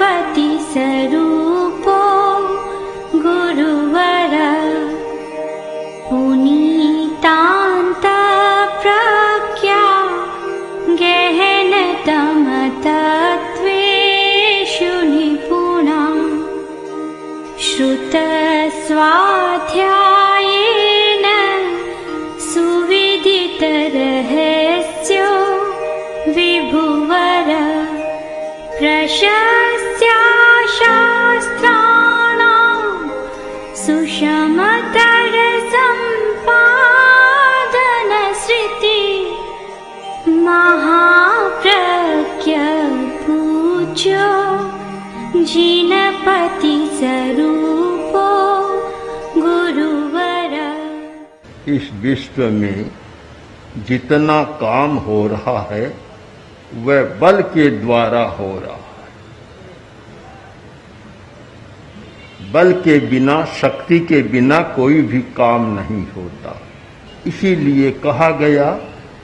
पति सरु इस विश्व में जितना काम हो रहा है, वह बल के द्वारा हो रहा है। बल के बिना, शक्ति के बिना कोई भी काम नहीं होता। इसीलिए कहा गया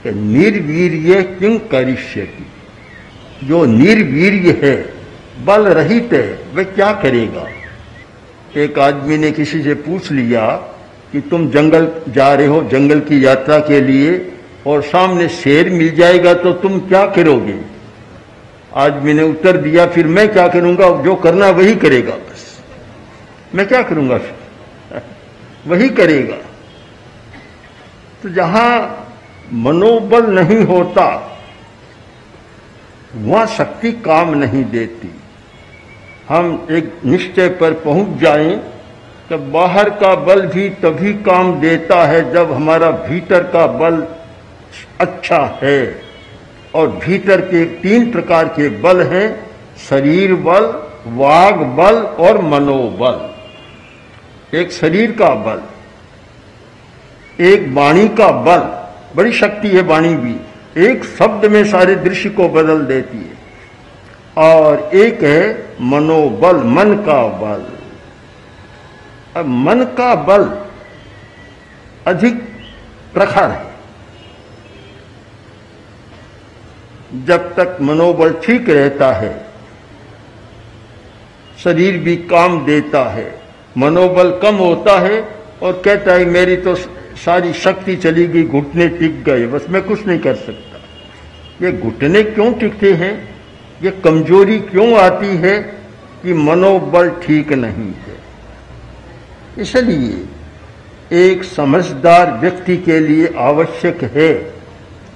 कि निर्वीर्य किंग करिष्यति। जो निर्वीर्य है, बल रहित है, वह क्या करेगा? एक आदमी ने किसी से पूछ लिया कि तुम जंगल जा रहे हो, जंगल की यात्रा के लिए, और सामने शेर मिल जाएगा तो तुम क्या करोगे? आज मैंने उत्तर दिया, फिर मैं क्या करूँगा? जो करना वही करेगा बस। मैं क्या करूँगा फिर? वही करेगा। तो जहाँ मनोबल नहीं होता, वहाँ शक्ति काम नहीं देती। हम एक निश्चय पर पहुँच जाएँ तो बाहर का बल भी तभी काम देता है जब हमारा भीतर का बल अच्छा है। और भीतर के तीन प्रकार के बल हैं, शरीर बल, वाग बल और मनोबल। एक शरीर का बल, एक वाणी का बल, बड़ी शक्ति है वाणी भी, एक शब्द में सारे दृश्य को बदल देती है। और एक है मनोबल, मन का बल। मन का बल अधिक प्रखर है। जब तक मनोबल ठीक रहता है, शरीर भी काम देता है, मनोबल कम होता है और कहता है, मेरी तो सारी शक्ति चली गई, घुटने टिक गए, बस मैं कुछ नहीं कर सकता। ये घुटने क्यों टिकते हैं? ये कमज़ोरी क्यों आती है कि मनोबल ठीक नहीं है? इसलिए एक समझदार व्यक्ति के लिए आवश्यक है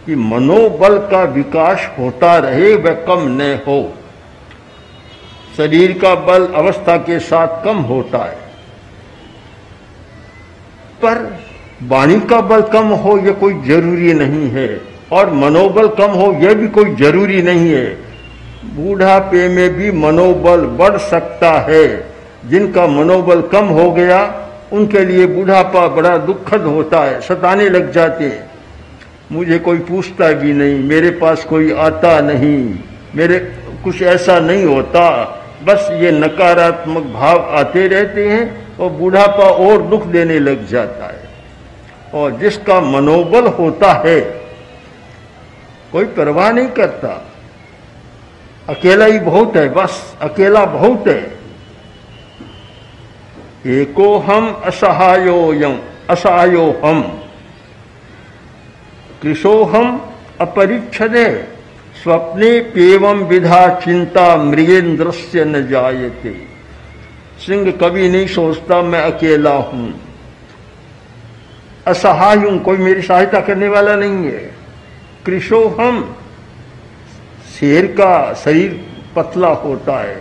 कि मनोबल का विकास होता रहे व कम न हो। शरीर का बल अवस्था के साथ कम होता है। पर वाणी का बल कम हो, यह कोई ज़रूरी नहीं है। और मनोबल कम हो, यह भी कोई ज़रूरी नहीं है। बूढ़ापे में भी मनोबल बढ़ सकता है। जिनका मनोबल कम हो गया, उनके लिए बूढ़ापा बड़ा दुखद होता है, सताने लग जाते हैं। मुझे कोई पूछता भी नहीं, मेरे पास कोई आता नहीं, मेरे कुछ ऐसा नहीं होता। बस ये नकारात्मक भाव आते रहते हैं और बूढ़ापा और दुख देने लग जाता है। और जिसका मनोबल होता है, कोई परवाह नहीं करता। अकेला ही बहुत है, बस अकेला बहुत है। एको हम असहायो यम असहायो हम। कृशो हम अपरिच्छदे स्वप्ने पेवम विधा चिंता मृगेंद्र से न जायते। सिंह कभी नहीं सोचता मैं अकेला हूँ। असहाय हूँ कोई मेरी सहायता करने वाला नहीं है। कृशो हम, शेर का शरीर पतला होता है,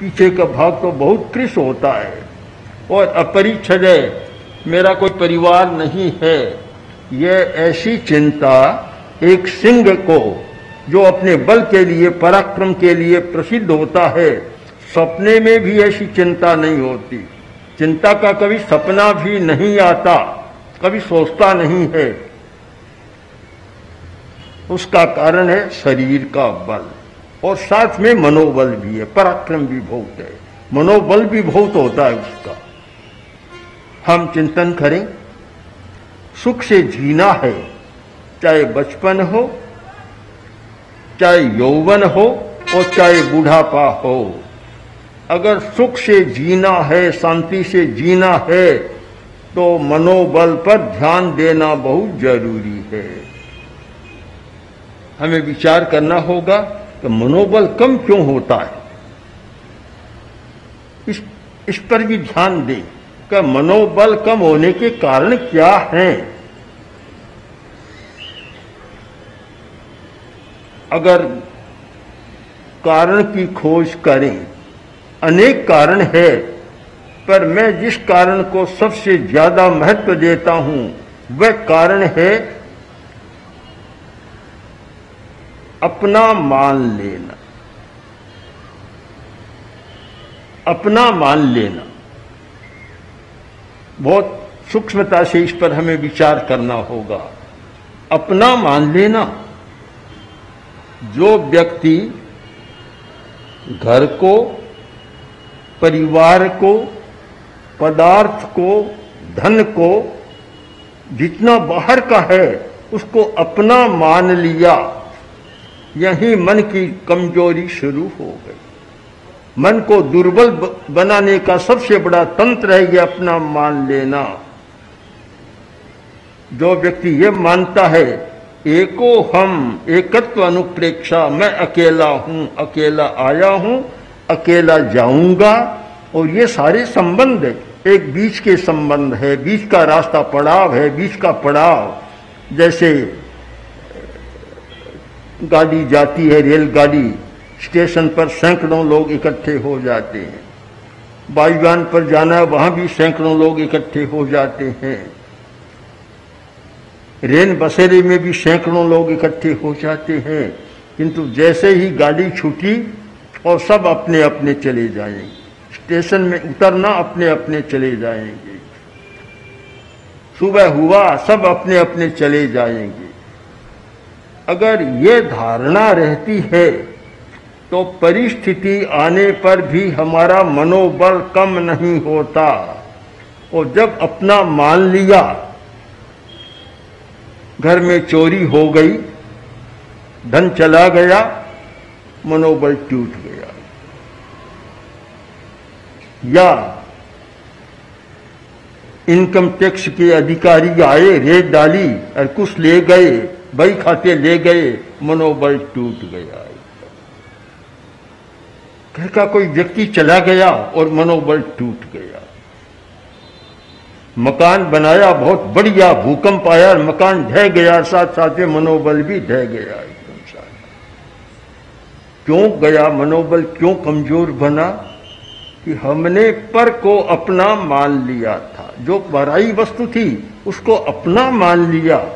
पीछे का भाग तो बहुत कृष होता है। और अपरिच्छदय मेरा कोई परिवार नहीं है। यह ऐसी चिंता एक सिंह को जो अपने बल के लिए, पराक्रम के लिए प्रसिद्ध होता है, सपने में भी ऐसी चिंता नहीं होती। चिंता का कभी सपना भी नहीं आता, कभी सोचता नहीं है। उसका कारण है शरीर का बल। और साथ में मनोबल भी है, पराक्रम भी बहुत है। मनोबल भी बहुत होता है उसका। हम चिंतन करें। सुख से जीना है, चाहे बचपन हो, चाहे यौवन हो, और चाहे बुढ़ापा हो। अगर सुख से जीना है, शांति से जीना है तो मनोबल पर ध्यान देना बहुत ज़रूरी है। हमें विचार करना होगा कि मनोबल कम क्यों होता है। इस इस पर भी ध्यान दें। कि मनोबल कम होने के कारण क्या हैं? अगर कारण की खोज करें, अनेक कारण है, पर मैं जिस कारण को सबसे ज़्यादा महत्व देता हूँ, वह कारण है अपना मान लेना। अपना मान लेना। बहुत सूक्ष्मता से इस पर हमें विचार करना होगा। अपना मान लेना। जो व्यक्ति घर को, परिवार को, पदार्थ को, धन को जितना बाहर का है, उसको अपना मान लिया, यही मन की कमज़ोरी शुरू हो गई। मन को दुर्बल बनाने का सबसे बड़ा तंत्र है यह अपना मान लेना। जो व्यक्ति ये मानता है, एको हम, एकत्व अनुप्रेक्षा, मैं अकेला हूँ, अकेला आया हूँ, अकेला जाऊँगा। और ये सारे संबंध एक बीच के संबंध है, बीच का रास्ता पड़ाव है, बीच का पड़ाव। जैसे गाड़ी जाती है, रेलगाड़ी स्टेशन पर सैकड़ों लोग इकट्ठे हो जाते हैं। वायुयान पर जाना, वहाँ भी सैकड़ों लोग इकट्ठे हो जाते हैं। रेन बसेरे में भी सैकड़ों लोग इकट्ठे हो जाते हैं। किंतु जैसे ही गाड़ी छूटी और सब अपने अपने चले जाएँगे स्टेशन में उतरना अपने अपने चले जाएँगे। सुबह हुआ, सब अपने अपने चले जाएँगे। अगर ये धारणा रहती है तो परिस्थिति आने पर भी हमारा मनोबल कम नहीं होता। और जब अपना मान लिया, घर में चोरी हो गई, धन चला गया, मनोबल टूट गया। या इनकम टैक्स के अधिकारी आए रेड डाली और कुछ ले गए, बही खाते ले गए, मनोबल टूट गया। घर का कोई व्यक्ति चला गया और मनोबल टूट गया। मकान बनाया, बहुत बढ़िया भूकंप आया मकान ढह गया साथ साथ में मनोबल भी ढह गया एकदम साथ। क्यों गया मनोबल? क्यों कमज़ोर बना? कि हमने पर को अपना मान लिया था। जो बराई वस्तु थी, उसको अपना मान लिया।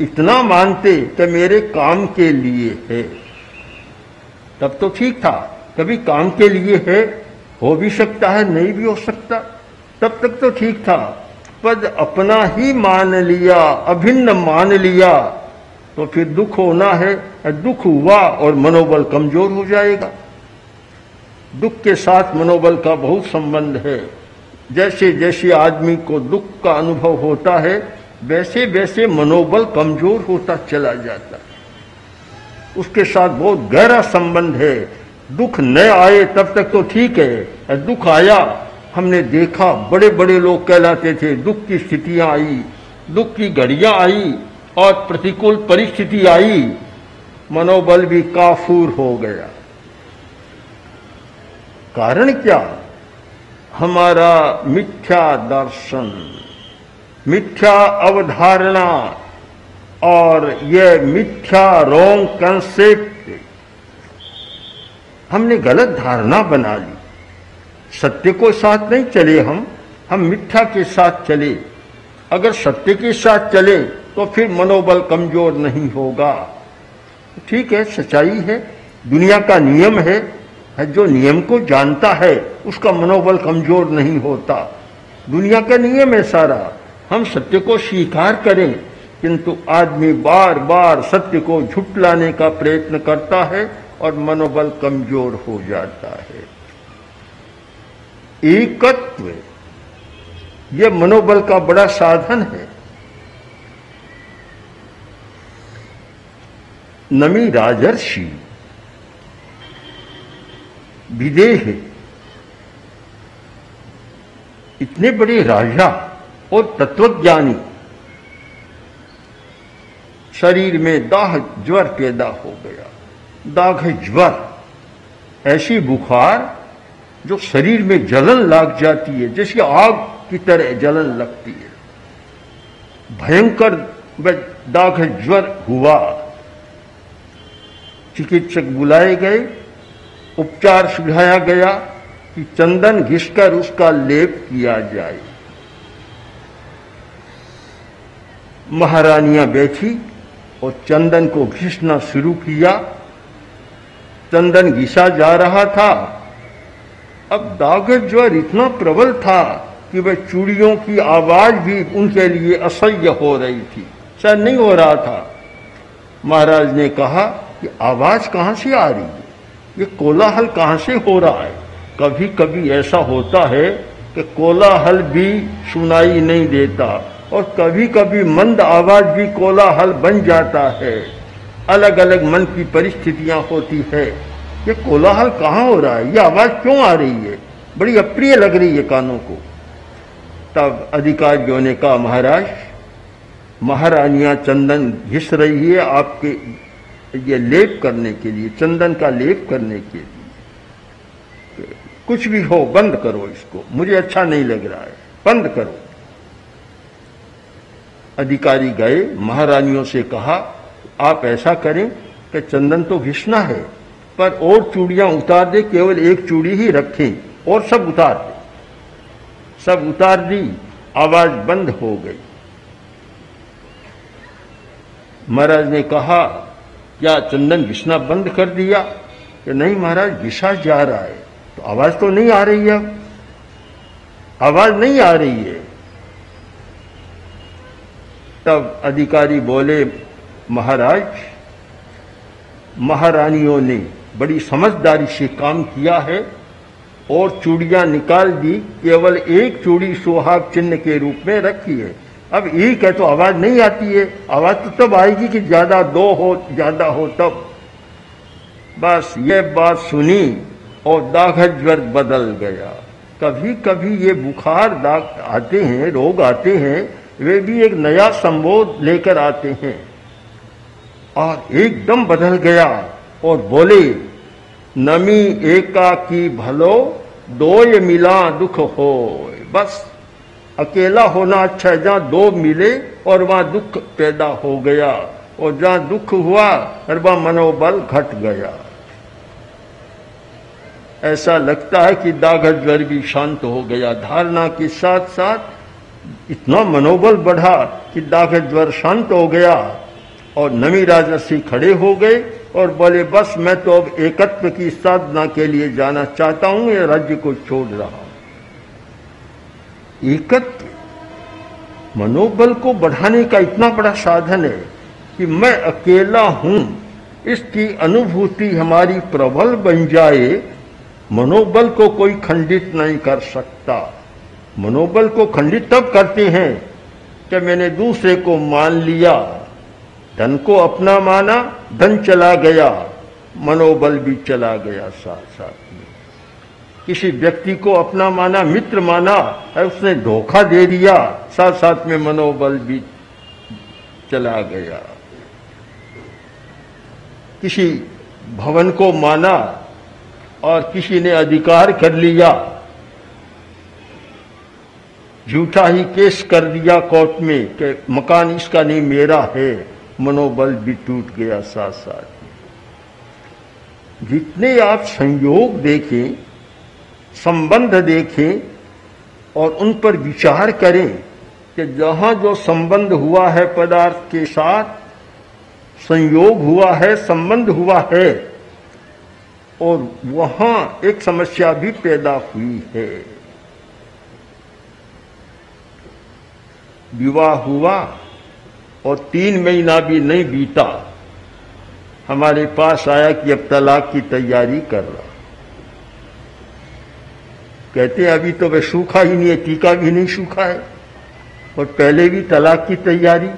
इतना मानते कि मेरे काम के लिए है। तब तो ठीक था। कभी काम के लिए है, हो भी सकता है, नहीं भी हो सकता। तब तक तो ठीक था। पर अपना ही मान लिया, अभिन्न मान लिया। तो फिर दुख होना है, दुख हुआ और मनोबल कमज़ोर हो जाएगा। दुख के साथ मनोबल का बहुत संबंध है। जैसे जैसे आदमी को दुख का अनुभव होता है वैसे वैसे मनोबल कमज़ोर होता चला जाता। है उसके साथ बहुत गहरा संबंध है। दुख न आए, तब तक तो ठीक है। दुख आया, हमने देखा बड़े बड़े लोग कहलाते थे, दुख की स्थितियाँ आई, दुख की घड़ियाँ आई, और प्रतिकूल परिस्थिति आई। मनोबल भी काफूर हो गया। कारण क्या? हमारा मिथ्या दर्शन, मिथ्या अवधारणा और यह मिथ्या रोंग कंसेप्ट। हमने गलत धारणा बना ली। सत्य को साथ नहीं चले हम हम मिथ्या के साथ चले। अगर सत्य के साथ चले तो फिर मनोबल कमज़ोर नहीं होगा। ठीक है, सच्चाई है। दुनिया का नियम है जो नियम को जानता है, उसका मनोबल कमज़ोर नहीं होता। दुनिया का नियम है सारा। हम सत्य को स्वीकार करें किंतु आदमी बार बार सत्य को झुटलाने का प्रयत्न करता है और मनोबल कमज़ोर हो जाता है। एकत्व यह मनोबल का बड़ा साधन है। नमी राजर्षि, विदेह, इतने बड़े राजा और तत्वज्ञानी शरीर में दाह ज्वर पैदा हो गया। दाग है ज्वर, ऐसी बुखार जो शरीर में जलन लग जाती है, जैसे आग की तरह जलन लगती है। भयंकर दाग ज्वर हुआ। चिकित्सक बुलाए गए, उपचार सुझाया गया कि चंदन घिसकर उसका लेप किया जाए। महारानियाँ बैठी और चंदन को घिसना शुरू किया। चंदन घिसा जा रहा था। अब दागत ज्वर इतना प्रबल था कि वह चूड़ियों की आवाज़ भी उनके लिए असह्य हो रही थी। शायद नहीं हो रहा था। महाराज ने कहा कि आवाज़ कहाँ से आ रही है? ये कोलाहल कहाँ से हो रहा है? कभी कभी ऐसा होता है कि कोलाहल भी सुनाई नहीं देता। और कभी कभी मंद आवाज़ भी कोलाहल बन जाता है। अलग अलग मन की परिस्थितियाँ होती है। ये कोलाहल कहाँ हो रहा है? ये आवाज़ क्यों आ रही है? बड़ी अप्रिय लग रही है कानों को। तब अधिकारियों ने कहा, महाराज, महारानियाँ चंदन घिस रही है आपके ये लेप करने के लिए, चंदन का लेप करने के लिए। कुछ भी हो, बंद करो इसको। मुझे अच्छा नहीं लग रहा है। बंद करो। अधिकारी गए, महारानियों से कहा, आप ऐसा करें कि चंदन तो घिसना है, पर और चूड़ियाँ उतार दे, केवल एक चूड़ी ही रखें और सब उतार दे। सब उतार दी, आवाज़ बंद हो गई। महाराज ने कहा, क्या चंदन घिसना बंद कर दिया? कि नहीं महाराज, घिसा जा रहा है। तो आवाज़ तो नहीं आ रही है? आवाज़ नहीं आ रही है। तब अधिकारी बोले, महाराज, महारानियों ने बड़ी समझदारी से काम किया है और चूड़ियाँ निकाल दी, केवल एक चूड़ी सुहाग चिन्ह के रूप में रखी है। अब एक है तो आवाज़ नहीं आती है। आवाज़ तो तब आएगी कि ज़्यादा दो हो, ज़्यादा हो तब। बस ये बात सुनी और दाघज्वर बदल गया। कभी कभी ये बुखार दाग आते हैं, रोग आते हैं वे भी एक नया संबोध लेकर आते हैं। और एकदम बदल गया और बोले, नमी एका की भलो, दोय मिला दुख हो बस, अकेला होना अच्छा है जहाँ दो मिले और वहाँ दुख पैदा हो गया। और जहाँ दुख हुआ, और वहाँ मनोबल घट गया। ऐसा लगता है कि दागज्वर भी शांत हो गया। धारणा के साथ साथ इतना मनोबल बढ़ा कि दागज्वर शांत हो गया और नमी राजर्षि खड़े हो गए और बोले, बस मैं तो अब एकत्व की साधना के लिए जाना चाहता हूँ, या राज्य को छोड़ रहा हूँ। एकत्व, मनोबल को बढ़ाने का इतना बड़ा साधन है कि मैं अकेला हूँ, इसकी अनुभूति हमारी प्रबल बन जाए, मनोबल को कोई खंडित नहीं कर सकता। मनोबल को खंडित तब करते हैं कि मैंने दूसरे को मान लिया। धन को अपना माना, धन चला गया। मनोबल भी चला गया साथ साथ में। किसी व्यक्ति को अपना माना, मित्र माना, है उसने धोखा दे दिया साथ साथ में मनोबल भी चला गया। किसी भवन को माना और किसी ने अधिकार कर लिया। झूठा ही केस कर दिया कोर्ट में कि मकान इसका नहीं, मेरा है। मनोबल भी टूट गया साथ साथ जितने आप संयोग देखें, संबंध देखें और उन पर विचार करें कि जहाँ जो संबंध हुआ है पदार्थ के साथ, संयोग हुआ है, संबंध हुआ है, और वहाँ एक समस्या भी पैदा हुई है। विवाह हुआ और तीन महीना भी नहीं बीता। हमारे पास आया कि अब तलाक की तैयारी कर रहा। कहते अभी तो वह सूखा ही नहीं है, टीका भी नहीं सूखा है। और पहले भी तलाक की तैयारी।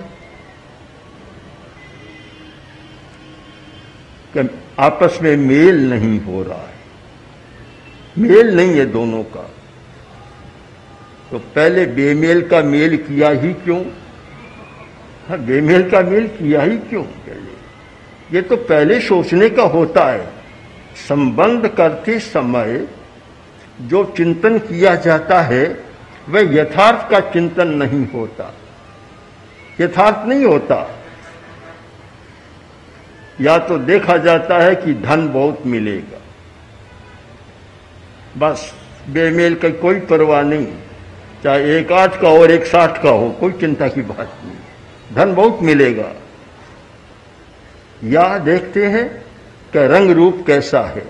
आपस में मेल नहीं हो रहा है? मेल नहीं है दोनों का। तो पहले बेमेल का मेल किया ही क्यों? हाँ बेमेल का मेल किया ही क्यों पहले? ये तो पहले सोचने का होता है। संबंध करते समय जो चिंतन किया जाता है, वह यथार्थ का चिंतन नहीं होता। यथार्थ नहीं होता। या तो देखा जाता है कि धन बहुत मिलेगा। बस, बेमेल का कोई परवाह नहीं। चाहे एक आठ का और एक साठ का हो, कोई चिंता की बात नहीं। धन बहुत मिलेगा। या देखते हैं कि रंग रूप कैसा है।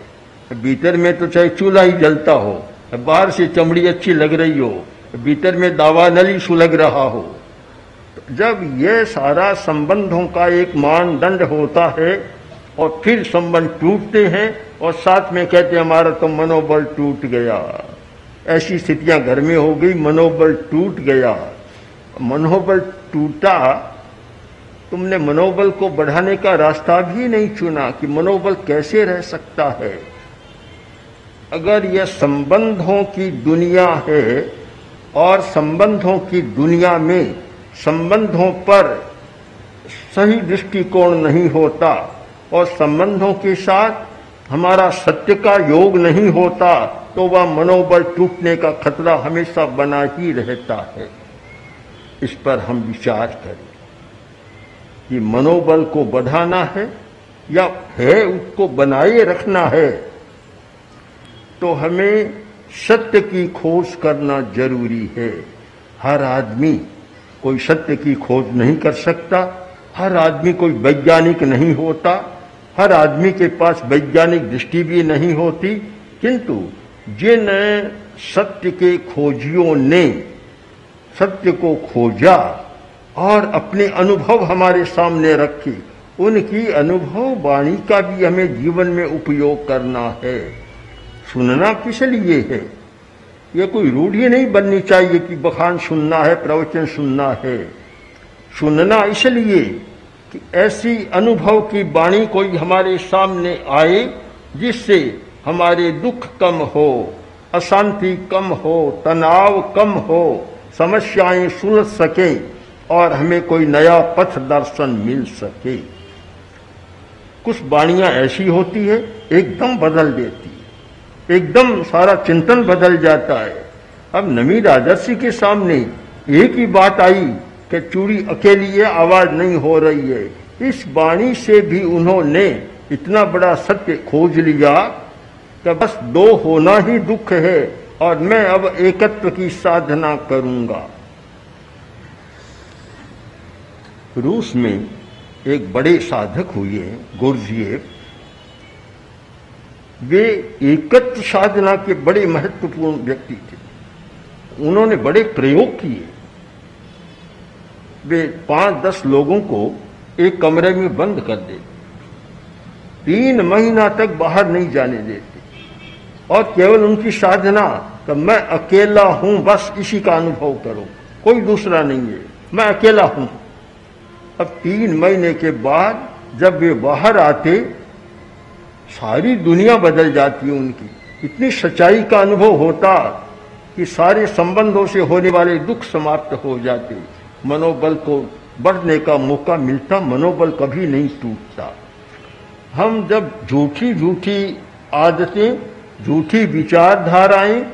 भीतर में तो चाहे चूल्हा ही जलता हो, बाहर से चमड़ी अच्छी लग रही हो, भीतर में दावा नली सुलग रहा हो। जब यह सारा संबंधों का एक मानदंड होता है और फिर संबंध टूटते हैं और साथ में कहते हमारा तो मनोबल टूट गया। ऐसी स्थितियाँ घर में हो गई, मनोबल टूट गया। मनोबल टूटा, तुमने मनोबल को बढ़ाने का रास्ता भी नहीं चुना कि मनोबल कैसे रह सकता है। अगर यह संबंधों की दुनिया है और संबंधों की दुनिया में संबंधों पर सही दृष्टिकोण नहीं होता और संबंधों के साथ हमारा सत्य का योग नहीं होता तो वह मनोबल टूटने का खतरा हमेशा बना ही रहता है। इस पर हम विचार करें कि मनोबल को बढ़ाना है या है उसको बनाए रखना है तो हमें सत्य की खोज करना ज़रूरी है। हर आदमी कोई सत्य की खोज नहीं कर सकता, हर आदमी कोई वैज्ञानिक नहीं होता हर आदमी के पास वैज्ञानिक दृष्टि भी नहीं होती, किंतु जिन सत्य के खोजियों ने सत्य को खोजा और अपने अनुभव हमारे सामने रखे, उनकी अनुभव वाणी का भी हमें जीवन में उपयोग करना है। सुनना किस लिए है? यह कोई रूढ़ी नहीं बननी चाहिए कि बखान सुनना है, प्रवचन सुनना है। सुनना इसलिए कि ऐसी अनुभव की वाणी कोई हमारे सामने आए जिससे हमारे दुख कम हो, अशांति कम हो, तनाव कम हो, समस्याएँ सुलझ सके और हमें कोई नया पथ दर्शन मिल सके। कुछ वाणियाँ ऐसी होती है, एकदम बदल देती है। एकदम सारा चिंतन बदल जाता है। अब नमी राजर्षि के सामने एक ही बात आई कि चूड़ी अकेली है आवाज़ नहीं हो रही है। इस वाणी से भी उन्होंने इतना बड़ा सत्य खोज लिया कि बस दो होना ही दुख है और मैं अब एकत्व की साधना करूँगा। रूस में एक बड़े साधक हुए गुरजीएव वे एकत्व साधना के बड़े महत्वपूर्ण व्यक्ति थे। उन्होंने बड़े प्रयोग किए। वे पाँच दस लोगों को एक कमरे में बंद कर देते। तीन महीना तक बाहर नहीं जाने देते। और केवल उनकी साधना कि मैं अकेला हूँ, बस इसी का अनुभव करो। कोई दूसरा नहीं है। मैं अकेला हूँ। अब तीन महीने के बाद जब वे बाहर आते, सारी दुनिया बदल जाती है उनकी। इतनी सच्चाई का अनुभव होता कि सारे संबंधों से होने वाले दुख समाप्त हो जाते। मनोबल को बढ़ने का मौका मिलता, मनोबल कभी नहीं टूटता। हम जब झूठी झूठी आदतें, झूठी विचारधाराएँ,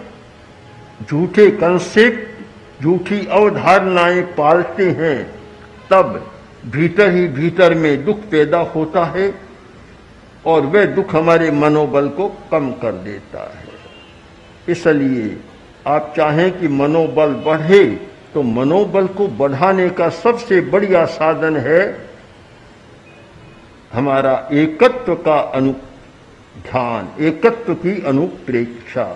झूठे कंसेप्ट झूठी अवधारणाएँ पालते हैं, तब भीतर ही भीतर में दुख पैदा होता है और वह दुख हमारे मनोबल को कम कर देता है। इसलिए आप चाहें कि मनोबल बढ़े तो मनोबल को बढ़ाने का सबसे बढ़िया साधन है हमारा एकत्व का अनु ध्यान, एकत्व की अनुप्रेक्षा।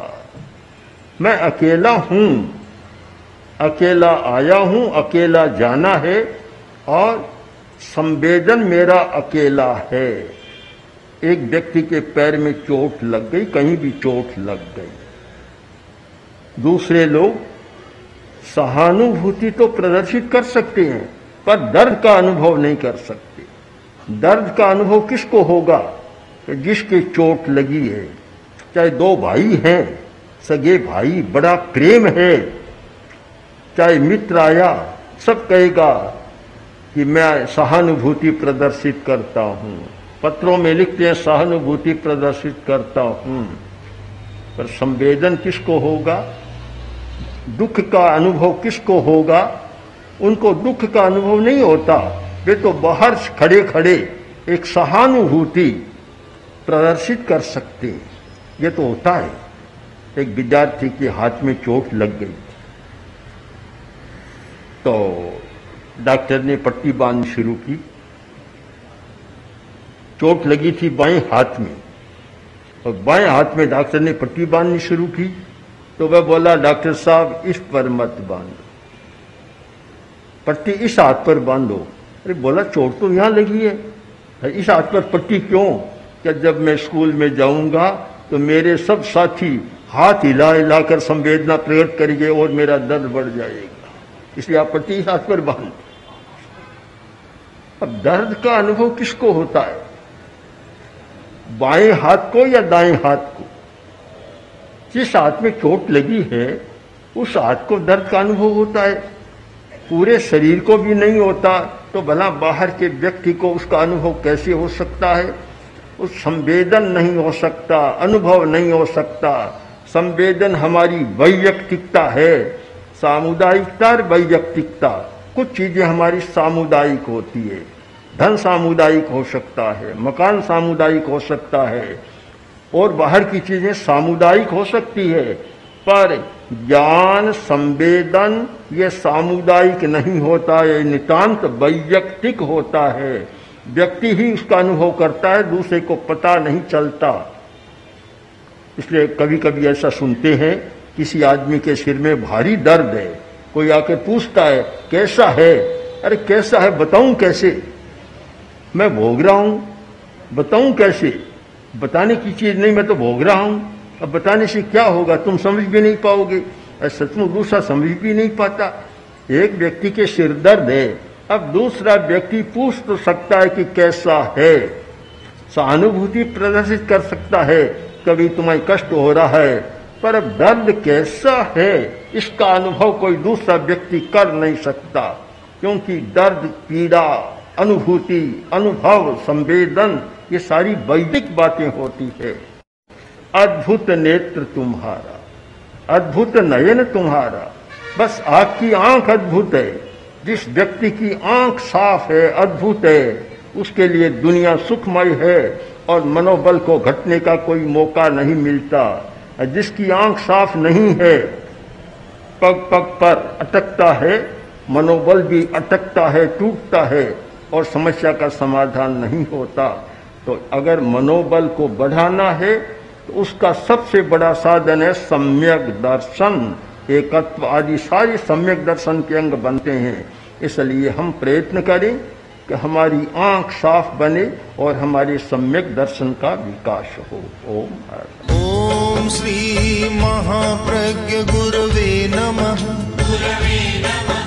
मैं अकेला हूँ, अकेला आया हूँ, अकेला जाना है और संवेदन मेरा अकेला है। एक व्यक्ति के पैर में चोट लग गई, कहीं भी चोट लग गई। दूसरे लोग सहानुभूति तो प्रदर्शित कर सकते हैं, पर दर्द का अनुभव नहीं कर सकते। दर्द का अनुभव किसको होगा? जिसके चोट लगी है, चाहे दो भाई हैं, सगे भाई, बड़ा प्रेम है, चाहे मित्र आया, सब कहेगा कि मैं सहानुभूति प्रदर्शित करता हूँ। पत्रों में लिखते हैं, सहानुभूति प्रदर्शित करता हूँ। पर संवेदन किसको होगा? दुख का अनुभव किसको होगा? उनको दुख का अनुभव नहीं होता। वे तो बाहर खड़े खड़े एक सहानुभूति प्रदर्शित कर सकते ये तो होता है। एक विद्यार्थी के हाथ में चोट लग गई। तो डॉक्टर ने पट्टी बांधनी शुरू की। चोट लगी थी बाएँ हाथ में। और बाएँ हाथ में डॉक्टर ने पट्टी बांधनी शुरू की। तो वह बोला, डॉक्टर साहब, इस पर मत बांधो। पट्टी इस हाथ पर बांधो। अरे बोला, चोट तो यहाँ लगी है। इस हाथ पर पट्टी क्यों? क्या जब मैं स्कूल में जाऊँगा तो मेरे सब साथी हाथ हिला हिलाकर संवेदना प्रकट करेंगे और मेरा दर्द बढ़ जाएगा। इसलिए आप पट्टी इस हाथ पर बाँध। अब दर्द का अनुभव किसको होता है? बाएँ हाथ को या दाएँ हाथ को? जिस हाथ में चोट लगी है, उस हाथ को दर्द का अनुभव होता है। पूरे शरीर को भी नहीं होता तो भला बाहर के व्यक्ति को उसका अनुभव कैसे हो सकता है? उस संवेदन नहीं हो सकता, अनुभव नहीं हो सकता। संवेदन हमारी वैयक्तिकता है, सामुदायिकता और वैयक्तिकता। कुछ चीज़ें हमारी सामुदायिक होती है। धन सामुदायिक हो सकता है, मकान सामुदायिक हो सकता है और बाहर की चीज़ें सामुदायिक हो सकती है, पर ज्ञान संवेदन ये सामुदायिक नहीं होता, ये नितांत वैयक्तिक होता है। व्यक्ति ही उसका अनुभव करता है, दूसरे को पता नहीं चलता। इसलिए कभी कभी ऐसा सुनते हैं, किसी आदमी के सिर में भारी दर्द है, कोई आके पूछता है, कैसा है? अरे, कैसा है, बताऊँ कैसे? मैं भोग रहा हूँ, बताऊँ कैसे? बताने की चीज़ नहीं, मैं तो भोग रहा हूँ। अब बताने से क्या होगा? तुम समझ भी नहीं पाओगे। सचमुच दूसरा समझ भी नहीं पाता। एक व्यक्ति के सिर दर्द है। अब दूसरा व्यक्ति पूछ तो सकता है कि कैसा है। सहानुभूति प्रदर्शित कर सकता है। कभी तुम्हें कष्ट हो रहा है, पर अब दर्द कैसा है, इसका अनुभव कोई दूसरा व्यक्ति कर नहीं सकता। क्योंकि दर्द, पीड़ा, अनुभूति, अनुभव, संवेदन ये सारी वैदिक बातें होती है। अद्भुत नेत्र तुम्हारा, अद्भुत नयन तुम्हारा। बस आपकी आँख अद्भुत है, जिस व्यक्ति की आँख साफ़ है, अद्भुत है। उसके लिए दुनिया सुखमय है और मनोबल को घटने का कोई मौका नहीं मिलता। जिसकी आँख साफ़ नहीं है, पग पग पर अटकता है, मनोबल भी अटकता है, टूटता है और समस्या का समाधान नहीं होता। तो अगर मनोबल को बढ़ाना है तो उसका सबसे बड़ा साधन है सम्यक दर्शन। एकत्व आदि सारे सम्यक दर्शन के अंग बनते हैं। इसलिए हम प्रयत्न करें कि हमारी आँख साफ़ बने और हमारे सम्यक दर्शन का विकास हो। ओम ओम श्री महाप्रज्ञ गुरुवे नमः। गुरवे नमः।